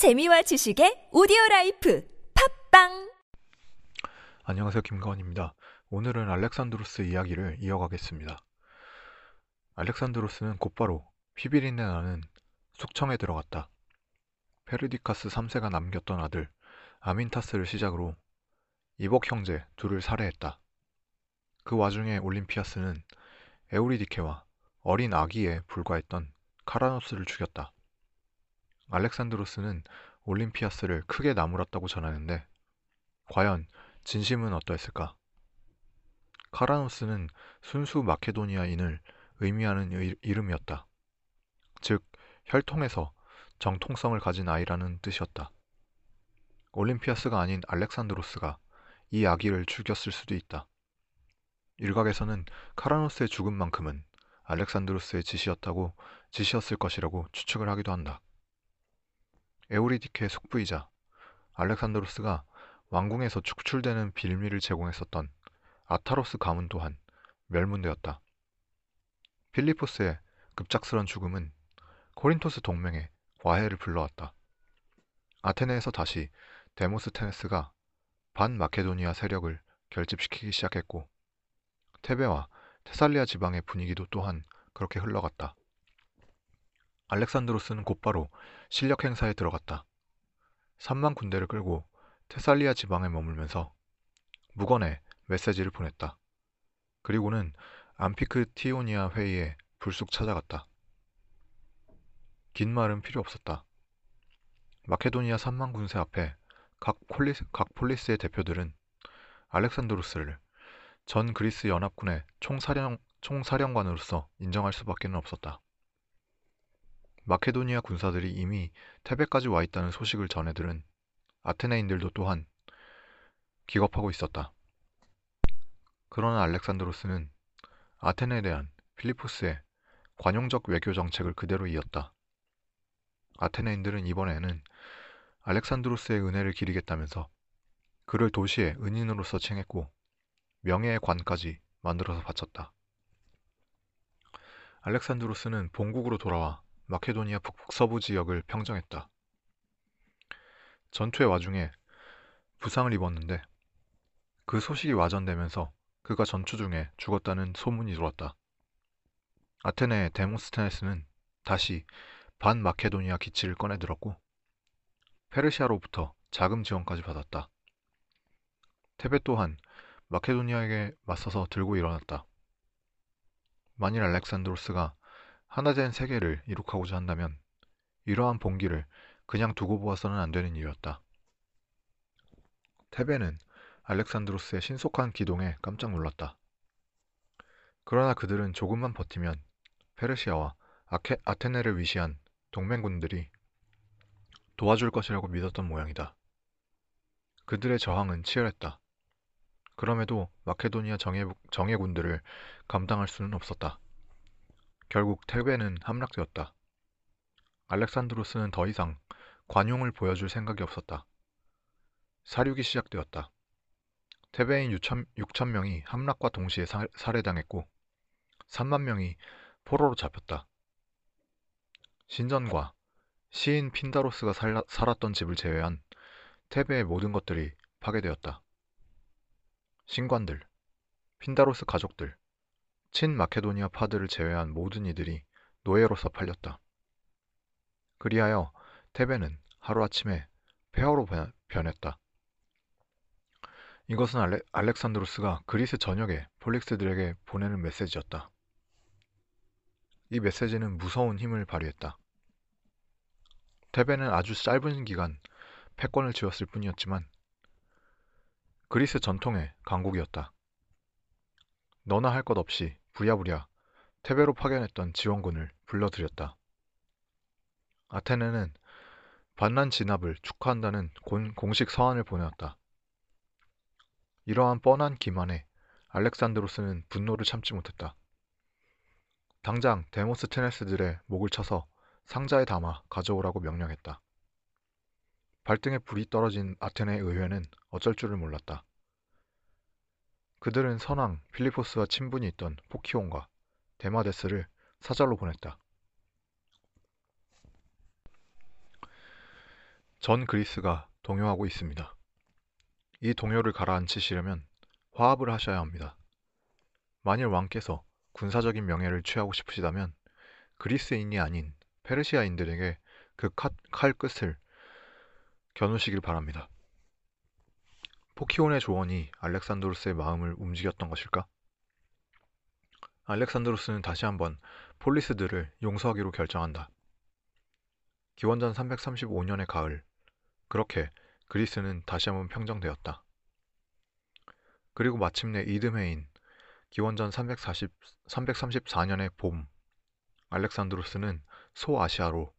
재미와 지식의 오디오 라이프 팟빵 안녕하세요. 김가원입니다. 오늘은 알렉산드로스 이야기를 이어가겠습니다. 알렉산드로스는 곧바로 피비린내 나는 숙청에 들어갔다. 페르디카스 3세가 남겼던 아들 아민타스를 시작으로 이복 형제 둘을 살해했다. 그 와중에 올림피아스는 에우리디케와 어린 아기에 불과했던 카라노스를 죽였다. 알렉산드로스는 올림피아스를 크게 나무랐다고 전하는데 과연 진심은 어떠했을까? 카라노스는 순수 마케도니아인을 의미하는 이름이었다. 즉, 혈통에서 정통성을 가진 아이라는 뜻이었다. 올림피아스가 아닌 알렉산드로스가 이 아기를 죽였을 수도 있다. 일각에서는 카라노스의 죽음만큼은 알렉산드로스의 지시였다고 지시였을 것이라고 추측을 하기도 한다. 에우리디케의 숙부이자 알렉산드로스가 왕궁에서 축출되는 빌미를 제공했었던 아타로스 가문 또한 멸문되었다. 필리포스의 급작스런 죽음은 코린토스 동맹에 와해를 불러왔다. 아테네에서 다시 데모스테네스가 반마케도니아 세력을 결집시키기 시작했고 테베와 테살리아 지방의 분위기도 또한 그렇게 흘러갔다. 알렉산드로스는 곧바로 실력 행사에 들어갔다. 3만 군대를 끌고 테살리아 지방에 머물면서 무건에 메시지를 보냈다. 그리고는 암피크티오니아 회의에 불쑥 찾아갔다. 긴 말은 필요 없었다. 마케도니아 3만 군세 앞에 각, 폴리스, 각 폴리스의 대표들은 알렉산드로스를 전 그리스 연합군의 총사령, 총사령관으로서 인정할 수밖에 없었다. 마케도니아 군사들이 이미 테베까지 와 있다는 소식을 전해 들은 아테네인들도 또한 기겁하고 있었다. 그러나 알렉산드로스는 아테네에 대한 필리포스의 관용적 외교 정책을 그대로 이었다. 아테네인들은 이번에는 알렉산드로스의 은혜를 기리겠다면서 그를 도시의 은인으로서 칭했고 명예의 관까지 만들어서 바쳤다. 알렉산드로스는 본국으로 돌아와 마케도니아 북서부 지역을 평정했다. 전투의 와중에 부상을 입었는데 그 소식이 와전되면서 그가 전투 중에 죽었다는 소문이 돌았다. 아테네의 데모스테네스는 다시 반 마케도니아 기치를 꺼내들었고 페르시아로부터 자금 지원까지 받았다. 테베 또한 마케도니아에게 맞서서 들고 일어났다. 만일 알렉산드로스가 하나 된 세계를 이룩하고자 한다면 이러한 봉기를 그냥 두고 보아서는 안 되는 일이었다. 테베는 알렉산드로스의 신속한 기동에 깜짝 놀랐다. 그러나 그들은 조금만 버티면 페르시아와 아케, 아테네를 위시한 동맹군들이 도와줄 것이라고 믿었던 모양이다. 그들의 저항은 치열했다. 그럼에도 마케도니아 정예, 정예군들을 감당할 수는 없었다. 결국 테베는 함락되었다. 알렉산드로스는 더 이상 관용을 보여줄 생각이 없었다. 사륙이 시작되었다. 테베인 6천, 6천 명이 함락과 동시에 사, 살해당했고 3만 명이 포로로 잡혔다. 신전과 시인 핀다로스가 살라, 살았던 집을 제외한 테베의 모든 것들이 파괴되었다. 신관들, 핀다로스 가족들, 친 마케도니아 파들을 제외한 모든 이들이 노예로서 팔렸다. 그리하여 테베는 하루아침에 폐허로 변했다. 이것은 알레, 알렉산드로스가 그리스 전역의 폴릭스들에게 보내는 메시지였다. 이 메시지는 무서운 힘을 발휘했다. 테베는 아주 짧은 기간 패권을 쥐었을 뿐이었지만 그리스 전통의 강국이었다. 너나 할 것 없이 부랴부랴 테베로 파견했던 지원군을 불러들였다. 아테네는 반란 진압을 축하한다는 공식 서한을 보내었다. 이러한 뻔한 기만에 알렉산드로스는 분노를 참지 못했다. 당장 데모스테네스들의 목을 쳐서 상자에 담아 가져오라고 명령했다. 발등에 불이 떨어진 아테네 의회는 어쩔 줄을 몰랐다. 그들은 선왕 필리포스와 친분이 있던 포키온과 데마데스를 사절로 보냈다. 전 그리스가 동요하고 있습니다. 이 동요를 가라앉히시려면 화합을 하셔야 합니다. 만일 왕께서 군사적인 명예를 취하고 싶으시다면 그리스인이 아닌 페르시아인들에게 그 칼 끝을 겨누시길 바랍니다. 포키온의 조언이 알렉산드로스의 마음을 움직였던 것일까? 알렉산드로스는 다시 한번 폴리스들을 용서하기로 결정한다. 기원전 335년의 가을, 그렇게 그리스는 다시 한번 평정되었다. 그리고 마침내 이듬해인 기원전 340, 334년의 봄, 알렉산드로스는 소아시아로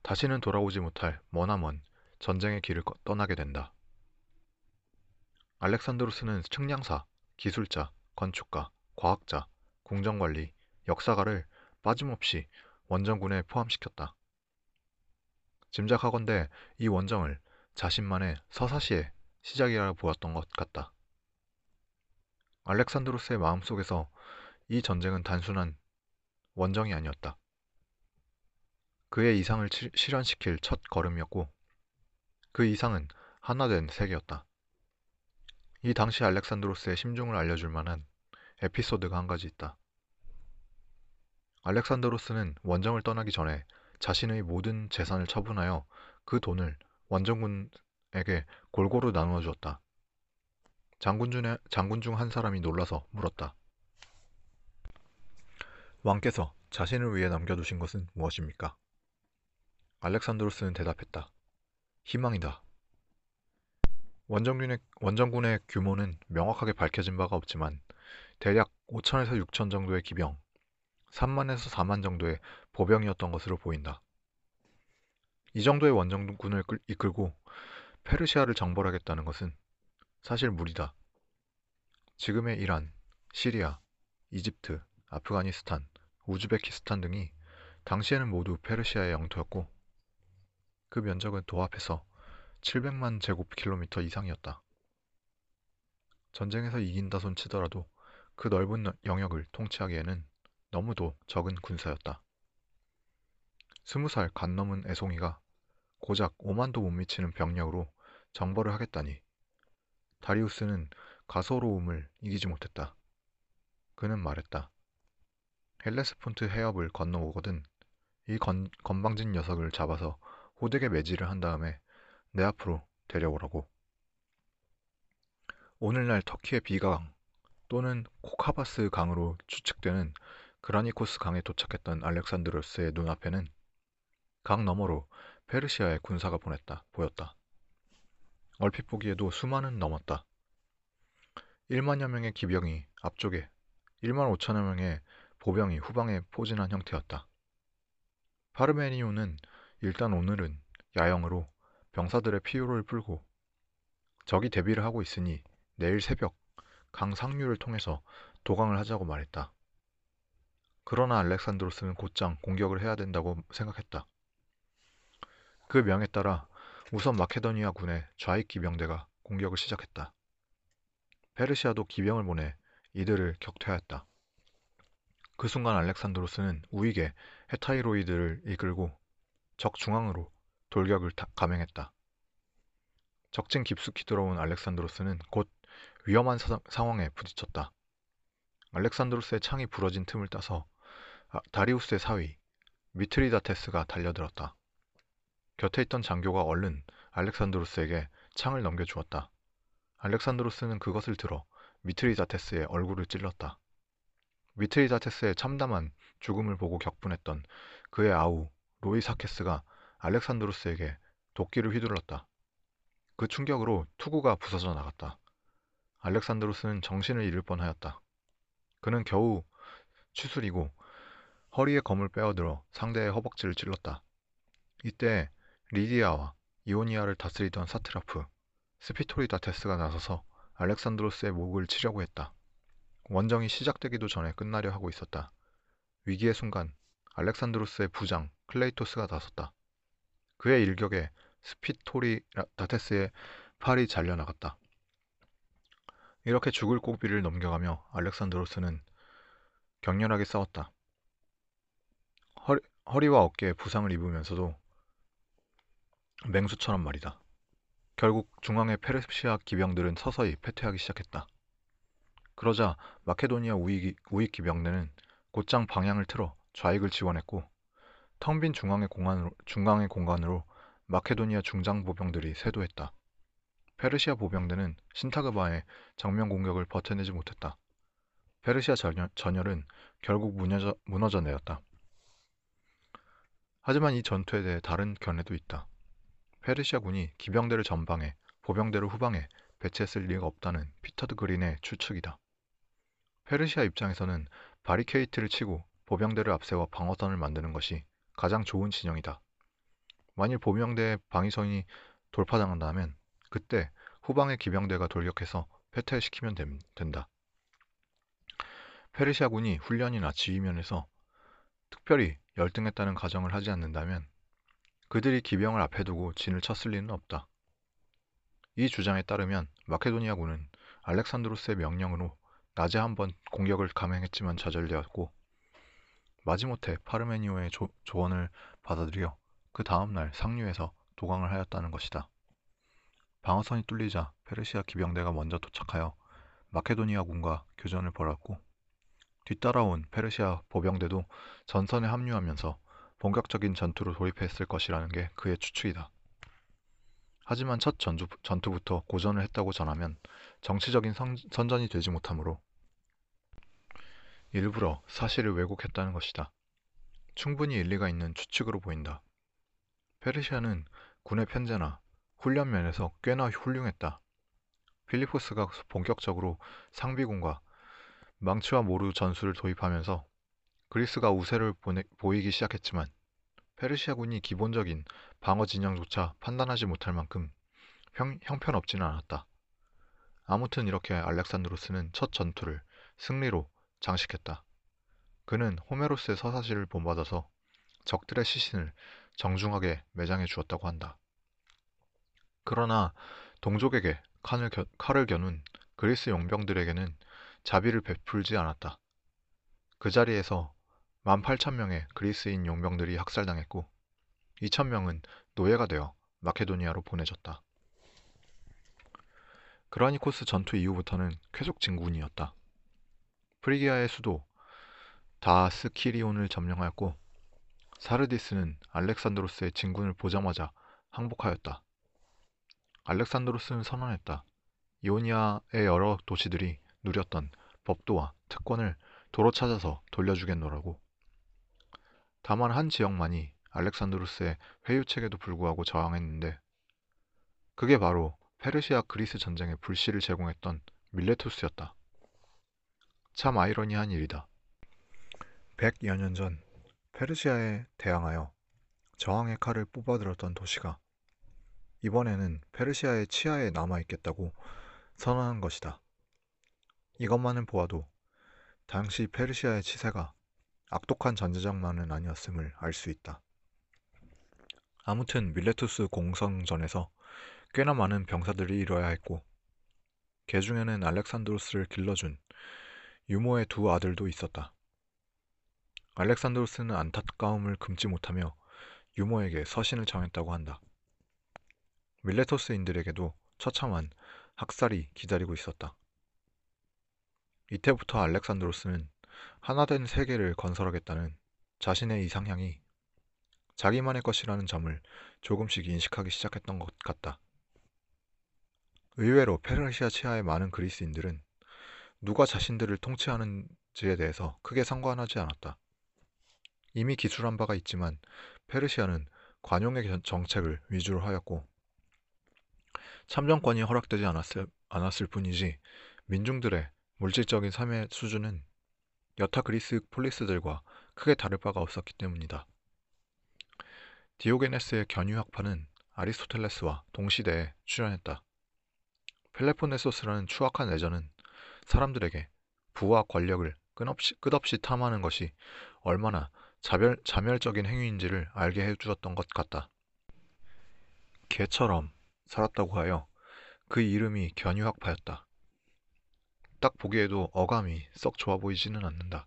다시는 돌아오지 못할 머나먼 전쟁의 길을 떠나게 된다. 알렉산드로스는 측량사, 기술자, 건축가, 과학자, 궁정관리, 역사가를 빠짐없이 원정군에 포함시켰다. 짐작하건대 이 원정을 자신만의 서사시의 시작이라 보았던 것 같다. 알렉산드로스의 마음속에서 이 전쟁은 단순한 원정이 아니었다. 그의 이상을 실현시킬 첫 걸음이었고 그 이상은 하나된 세계였다. 이 당시 알렉산드로스의 심중을 알려줄 만한 에피소드가 한 가지 있다. 알렉산드로스는 원정을 떠나기 전에 자신의 모든 재산을 처분하여 그 돈을 원정군에게 골고루 나누어 주었다. 장군, 중에, 장군 중 한 사람이 놀라서 물었다. 왕께서 자신을 위해 남겨두신 것은 무엇입니까? 알렉산드로스는 대답했다. 희망이다. 원정군의, 원정군의 규모는 명확하게 밝혀진 바가 없지만 대략 5천에서 6천 정도의 기병, 3만에서 4만 정도의 보병이었던 것으로 보인다. 이 정도의 원정군을 이끌고 페르시아를 정벌하겠다는 것은 사실 무리다. 지금의 이란, 시리아, 이집트, 아프가니스탄, 우즈베키스탄 등이 당시에는 모두 페르시아의 영토였고 그 면적은 도합해서 700만 제곱킬로미터 이상이었다. 전쟁에서 이긴다 손치더라도 그 넓은 영역을 통치하기에는 너무도 적은 군사였다. 스무 살 갓 넘은 애송이가 고작 5만도 못 미치는 병력으로 정벌을 하겠다니 다리우스는 가소로움을 이기지 못했다. 그는 말했다. 헬레스폰트 해협을 건너오거든 이 건, 건방진 녀석을 잡아서 호되게 매질을 한 다음에 내 앞으로 데려오라고. 오늘날 터키의 비강 또는 코카바스 강으로 추측되는 그라니코스 강에 도착했던 알렉산드로스의 눈앞에는 강 너머로 페르시아의 군사가 보냈다, 보였다. 얼핏 보기에도 수만은 넘었다. 1만여 명의 기병이 앞쪽에 1만 5천여 명의 보병이 후방에 포진한 형태였다. 파르메니오는 일단 오늘은 야영으로 병사들의 피로를 풀고 적이 대비를 하고 있으니 내일 새벽 강 상류를 통해서 도강을 하자고 말했다. 그러나 알렉산드로스는 곧장 공격을 해야 된다고 생각했다. 그 명에 따라 우선 마케도니아 군의 좌익 기병대가 공격을 시작했다. 페르시아도 기병을 보내 이들을 격퇴하였다. 그 순간 알렉산드로스는 우익에 헤타이로이드를 이끌고 적 중앙으로 돌격을 감행했다. 적진 깊숙이 들어온 알렉산드로스는 곧 위험한 사, 상황에 부딪혔다. 알렉산드로스의 창이 부러진 틈을 타서 아, 다리우스의 사위 미트리다테스가 달려들었다. 곁에 있던 장교가 얼른 알렉산드로스에게 창을 넘겨주었다. 알렉산드로스는 그것을 들어 미트리다테스의 얼굴을 찔렀다. 미트리다테스의 참담한 죽음을 보고 격분했던 그의 아우 로이사케스가 알렉산드로스에게 도끼를 휘둘렀다. 그 충격으로 투구가 부서져 나갔다. 알렉산드로스는 정신을 잃을 뻔하였다. 그는 겨우 추스리고 허리에 검을 빼어들어 상대의 허벅지를 찔렀다. 이때 리디아와 이오니아를 다스리던 사트라프 스피토리다테스가 나서서 알렉산드로스의 목을 치려고 했다. 원정이 시작되기도 전에 끝나려 하고 있었다. 위기의 순간 알렉산드로스의 부장 클레이토스가 나섰다. 그의 일격에 스피토리다테스의 팔이 잘려나갔다. 이렇게 죽을 고비를 넘겨가며 알렉산드로스는 격렬하게 싸웠다. 허리, 허리와 어깨에 부상을 입으면서도 맹수처럼 말이다. 결국 중앙의 페르시아 기병들은 서서히 패퇴하기 시작했다. 그러자 마케도니아 우익, 우익 기병대는 곧장 방향을 틀어 좌익을 지원했고 텅 빈 중앙의 공간으로, 중앙의 공간으로 마케도니아 중장 보병들이 쇄도했다. 페르시아 보병대는 신타그바의 정면 공격을 버텨내지 못했다. 페르시아 전열, 전열 은 결국 무너져, 무너져 내렸다. 하지만 이 전투에 대해 다른 견해도 있다. 페르시아군이 기병대를 전방에 보병대를 후방에 배치했을 리가 없다는 피터 그린의 추측이다. 페르시아 입장에서는 바리케이트를 치고 보병대를 앞세워 방어선을 만드는 것이 가장 좋은 진영이다. 만일 보병대의 방위선이 돌파당한다면 그때 후방의 기병대가 돌격해서 패퇴시키면 된다. 페르시아군이 훈련이나 지휘면에서 특별히 열등했다는 가정을 하지 않는다면 그들이 기병을 앞에 두고 진을 쳤을 리는 없다. 이 주장에 따르면 마케도니아군은 알렉산드로스의 명령으로 낮에 한번 공격을 감행했지만 좌절되었고 마지못해 파르메니오의 조, 조언을 받아들여 그 다음날 상류에서 도강을 하였다는 것이다. 방어선이 뚫리자 페르시아 기병대가 먼저 도착하여 마케도니아군과 교전을 벌였고 뒤따라온 페르시아 보병대도 전선에 합류하면서 본격적인 전투로 돌입했을 것이라는 게 그의 추측이다. 하지만 첫 전주, 전투부터 고전을 했다고 전하면 정치적인 선, 선전이 되지 못하므로 일부러 사실을 왜곡했다는 것이다. 충분히 일리가 있는 추측으로 보인다. 페르시아는 군의 편제나 훈련 면에서 꽤나 훌륭했다. 필리포스가 본격적으로 상비군과 망치와 모루 전술을 도입하면서 그리스가 우세를 보내, 보이기 시작했지만 페르시아군이 기본적인 방어 진영조차 판단하지 못할 만큼 형, 형편없지는 않았다. 아무튼 이렇게 알렉산드로스는 첫 전투를 승리로 장식했다. 그는 호메로스의 서사시를 본받아서 적들의 시신을 정중하게 매장해 주었다고 한다. 그러나 동족에게 칼을, 겨, 칼을 겨눈 그리스 용병들에게는 자비를 베풀지 않았다. 그 자리에서 18,000명의 그리스인 용병들이 학살당했고 2,000명은 노예가 되어 마케도니아로 보내졌다. 그라니코스 전투 이후부터는 쾌속 진군이었다. 프리기아의 수도 다스키리온을 점령하였고 사르디스는 알렉산드로스의 진군을 보자마자 항복하였다. 알렉산드로스는 선언했다. 이오니아의 여러 도시들이 누렸던 법도와 특권을 도로 찾아서 돌려주겠노라고. 다만 한 지역만이 알렉산드로스의 회유책에도 불구하고 저항했는데 그게 바로 페르시아 그리스 전쟁의 불씨를 제공했던 밀레투스였다. 참 아이러니한 일이다. 100여 년 전 페르시아에 대항하여 저항의 칼을 뽑아들었던 도시가 이번에는 페르시아의 치하에 남아있겠다고 선언한 것이다. 이것만을 보아도 당시 페르시아의 치세가 악독한 전제장만은 아니었음을 알 수 있다. 아무튼 밀레투스 공성전에서 꽤나 많은 병사들이 이뤄야 했고 개 중에는 알렉산드로스를 길러준 유모의 두 아들도 있었다. 알렉산드로스는 안타까움을 금치 못하며 유모에게 서신을 정했다고 한다. 밀레토스인들에게도 처참한 학살이 기다리고 있었다. 이때부터 알렉산드로스는 하나된 세계를 건설하겠다는 자신의 이상향이 자기만의 것이라는 점을 조금씩 인식하기 시작했던 것 같다. 의외로 페르시아 치하의 많은 그리스인들은 누가 자신들을 통치하는지에 대해서 크게 상관하지 않았다. 이미 기술한 바가 있지만 페르시아는 관용의 정책을 위주로 하였고 참정권이 허락되지 않았을, 않았을 뿐이지 민중들의 물질적인 삶의 수준은 여타 그리스 폴리스들과 크게 다를 바가 없었기 때문이다. 디오게네스의 견유학파는 아리스토텔레스와 동시대에 출연했다. 펠레포네소스라는 추악한 애전은 사람들에게 부와 권력을 끝없이, 끝없이 탐하는 것이 얼마나 자멸, 자멸적인 행위인지를 알게 해주었던 것 같다. 개처럼 살았다고 하여 그 이름이 견유학파였다. 딱 보기에도 어감이 썩 좋아 보이지는 않는다.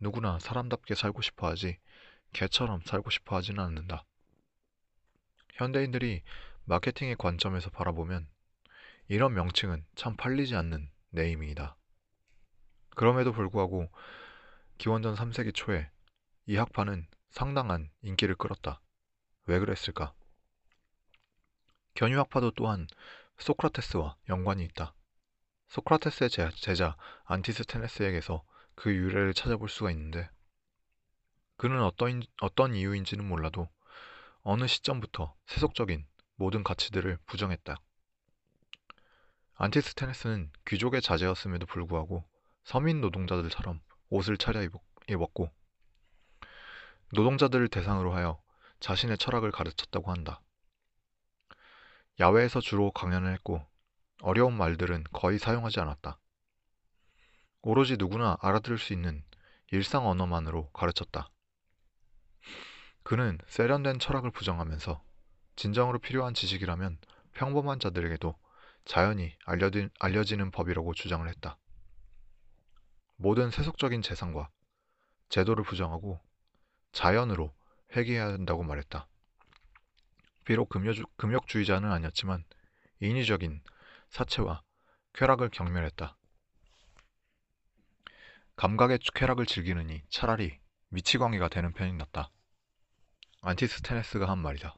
누구나 사람답게 살고 싶어 하지 개처럼 살고 싶어 하지는 않는다. 현대인들이 마케팅의 관점에서 바라보면 이런 명칭은 참 팔리지 않는 네이밍이다. 그럼에도 불구하고 기원전 3세기 초에 이 학파는 상당한 인기를 끌었다. 왜 그랬을까? 견유학파도 또한 소크라테스와 연관이 있다. 소크라테스의 제자 안티스테네스에게서 그 유래를 찾아볼 수가 있는데 그는 어떤, 어떤 이유인지는 몰라도 어느 시점부터 세속적인 모든 가치들을 부정했다. 안티스테네스는 귀족의 자제였음에도 불구하고 서민 노동자들처럼 옷을 차려 입었고 노동자들을 대상으로 하여 자신의 철학을 가르쳤다고 한다. 야외에서 주로 강연을 했고 어려운 말들은 거의 사용하지 않았다. 오로지 누구나 알아들을 수 있는 일상 언어만으로 가르쳤다. 그는 세련된 철학을 부정하면서 진정으로 필요한 지식이라면 평범한 자들에게도 자연히 알려지는 법이라고 주장을 했다. 모든 세속적인 재산과 제도를 부정하고 자연으로 회귀해야 한다고 말했다. 비록 금여주, 금욕주의자는 아니었지만 인위적인 사체와 쾌락을 경멸했다. 감각의 쾌락을 즐기느니 차라리 미치광이가 되는 편이 낫다. 안티스테네스가 한 말이다.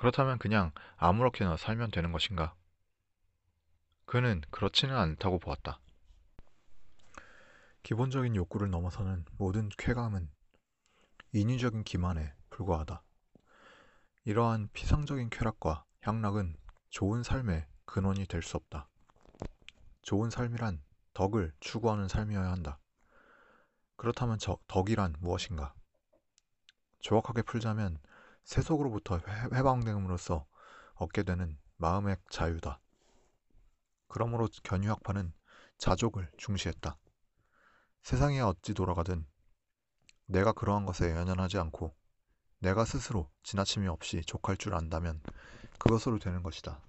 그렇다면 그냥 아무렇게나 살면 되는 것인가? 그는 그렇지는 않다고 보았다. 기본적인 욕구를 넘어서는 모든 쾌감은 인위적인 기만에 불과하다. 이러한 피상적인 쾌락과 향락은 좋은 삶의 근원이 될 수 없다. 좋은 삶이란 덕을 추구하는 삶이어야 한다. 그렇다면 저, 덕이란 무엇인가? 정확하게 풀자면 세속으로부터 해방됨으로써 얻게 되는 마음의 자유다. 그러므로 견유학파는 자족을 중시했다. 세상이 어찌 돌아가든 내가 그러한 것에 연연하지 않고 내가 스스로 지나침이 없이 족할 줄 안다면 그것으로 되는 것이다.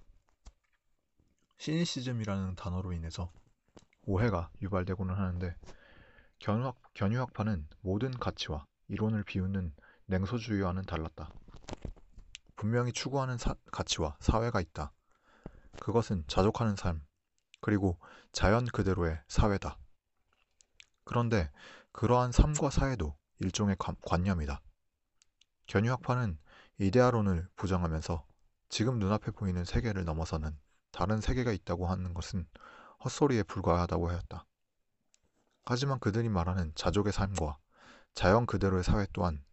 시니시즘이라는 단어로 인해서 오해가 유발되고는 하는데 견유학, 견유학파는 모든 가치와 이론을 비웃는 냉소주의와는 달랐다. 분명히 추구하는 사, 가치와 사회가 있다. 그것은 자족하는 삶, 그리고 자연 그대로의 사회다. 그런데 그러한 삶과 사회도 일종의 관념이다. 견유학파는 이데아론을 부정하면서 지금 눈앞에 보이는 세계를 넘어서는 다른 세계가 있다고 하는 것은 헛소리에 불과하다고 하였다. 하지만 그들이 말하는 자족의 삶과 자연 그대로의 사회 또한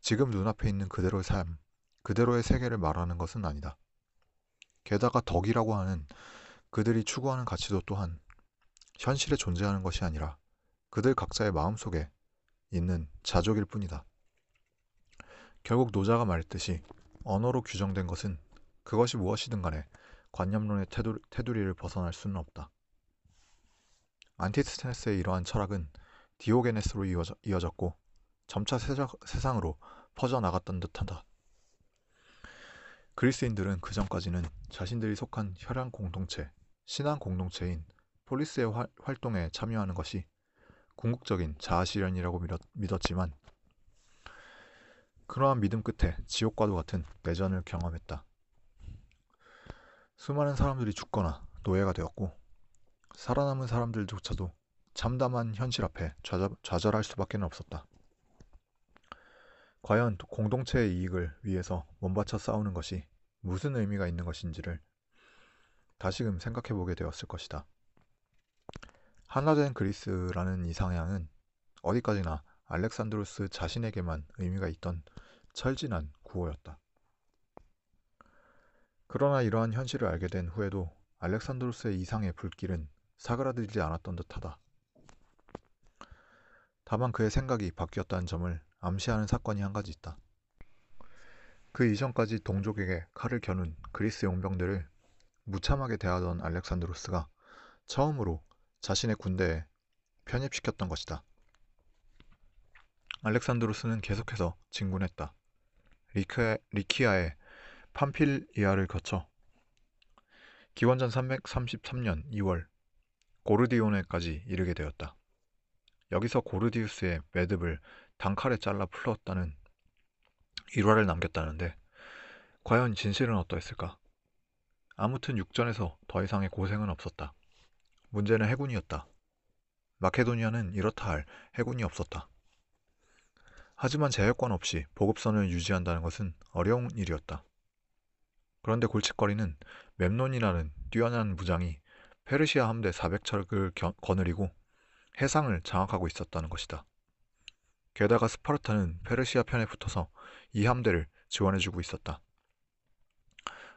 지금 눈앞에 있는 그대로의 삶, 그대로의 세계를 말하는 것은 아니다. 게다가 덕이라고 하는 그들이 추구하는 가치도 또한 현실에 존재하는 것이 아니라 그들 각자의 마음속에 있는 자족일 뿐이다. 결국 노자가 말했듯이 언어로 규정된 것은 그것이 무엇이든 간에 관념론의 테두리, 를 벗어날 수는 없다. 안티스테네스의 이러한 철학은 디오게네스로 이어져, 고 점차 세상으로 퍼져나갔던 듯하다. 그리스인들은 그 전까지는 자신들이 속한 혈연 공동체, 신앙 공동체인 폴리스의 화, 활동에 참여하는 것이 궁극적인 자아 실현이라고 믿었지만 그러한 믿음 끝에 지옥과도 같은 내전을 경험했다. 수많은 사람들이 죽거나 노예가 되었고 살아남은 사람들조차도 참담한 현실 앞에 좌절, 할 수밖에 없었다. 과연 공동체의 이익을 위해서 몸바쳐 싸우는 것이 무슨 의미가 있는 것인지를 다시금 생각해 보게 되었을 것이다. 하나된 그리스라는 이 상향은 어디까지나 알렉산드로스 자신에게만 의미가 있던 철진한 구호였다. 그러나 이러한 현실을 알게 된 후에도 알렉산드로스의 이상의 불길은 사그라들지 않았던 듯하다. 다만 그의 생각이 바뀌었다는 점을 암시하는 사건이 한 가지 있다. 그 이전까지 동족에게 칼을 겨눈 그리스 용병들을 무참하게 대하던 알렉산드로스가 처음으로 자신의 군대에 편입시켰던 것이다. 알렉산드로스는 계속해서 진군했다. 리크, 리키아의 판필리아를 거쳐 기원전 333년 2월 고르디온에까지 이르게 되었다. 여기서 고르디우스의 매듭을 단칼에 잘라 풀었다는 일화를 남겼다는데 과연 진실은 어떠했을까? 아무튼 육전에서 더 이상의 고생은 없었다. 문제는 해군이었다. 마케도니아는 이렇다 할 해군이 없었다. 하지만 제해권 없이 보급선을 유지한다는 것은 어려운 일이었다. 그런데 골칫거리는 mem논이라는 뛰어난 무장이 페르시아 함대 400척을 거느리고 해상을 장악하고 있었다는 것이다. 게다가 스파르타는 페르시아 편에 붙어서 이 함대를 지원해주고 있었다.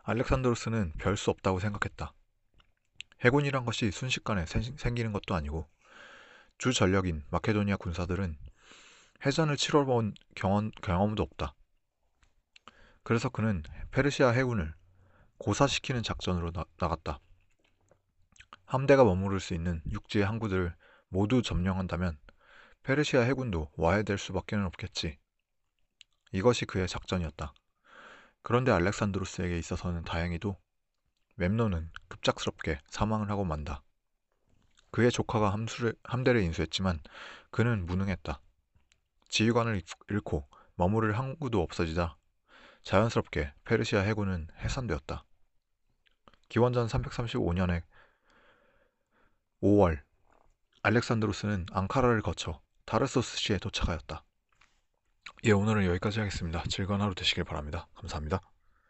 알렉산드로스는 별 수 없다고 생각했다. 해군이란 것이 순식간에 생기는 것도 아니고 주 전력인 마케도니아 군사들은 해전을 치러본 경험, 경험도 없다. 그래서 그는 페르시아 해군을 고사시키는 작전으로 나, 나갔다. 함대가 머무를 수 있는 육지의 항구들을 모두 점령한다면 페르시아 해군도 와해될 수밖에 없겠지. 이것이 그의 작전이었다. 그런데 알렉산드로스에게 있어서는 다행히도 mem논은 급작스럽게 사망을 하고 만다. 그의 조카가 함수를, 함대를 인수했지만 그는 무능했다. 지휘관을 잃고 머무를 항구도 없어지자 자연스럽게 페르시아 해군은 해산되었다. 기원전 335년에 5월 알렉산드로스는 앙카라를 거쳐 다르소스시에 도착하였다. 예, 오늘은 여기까지 하겠습니다. 즐거운 하루 되시길 바랍니다. 감사합니다.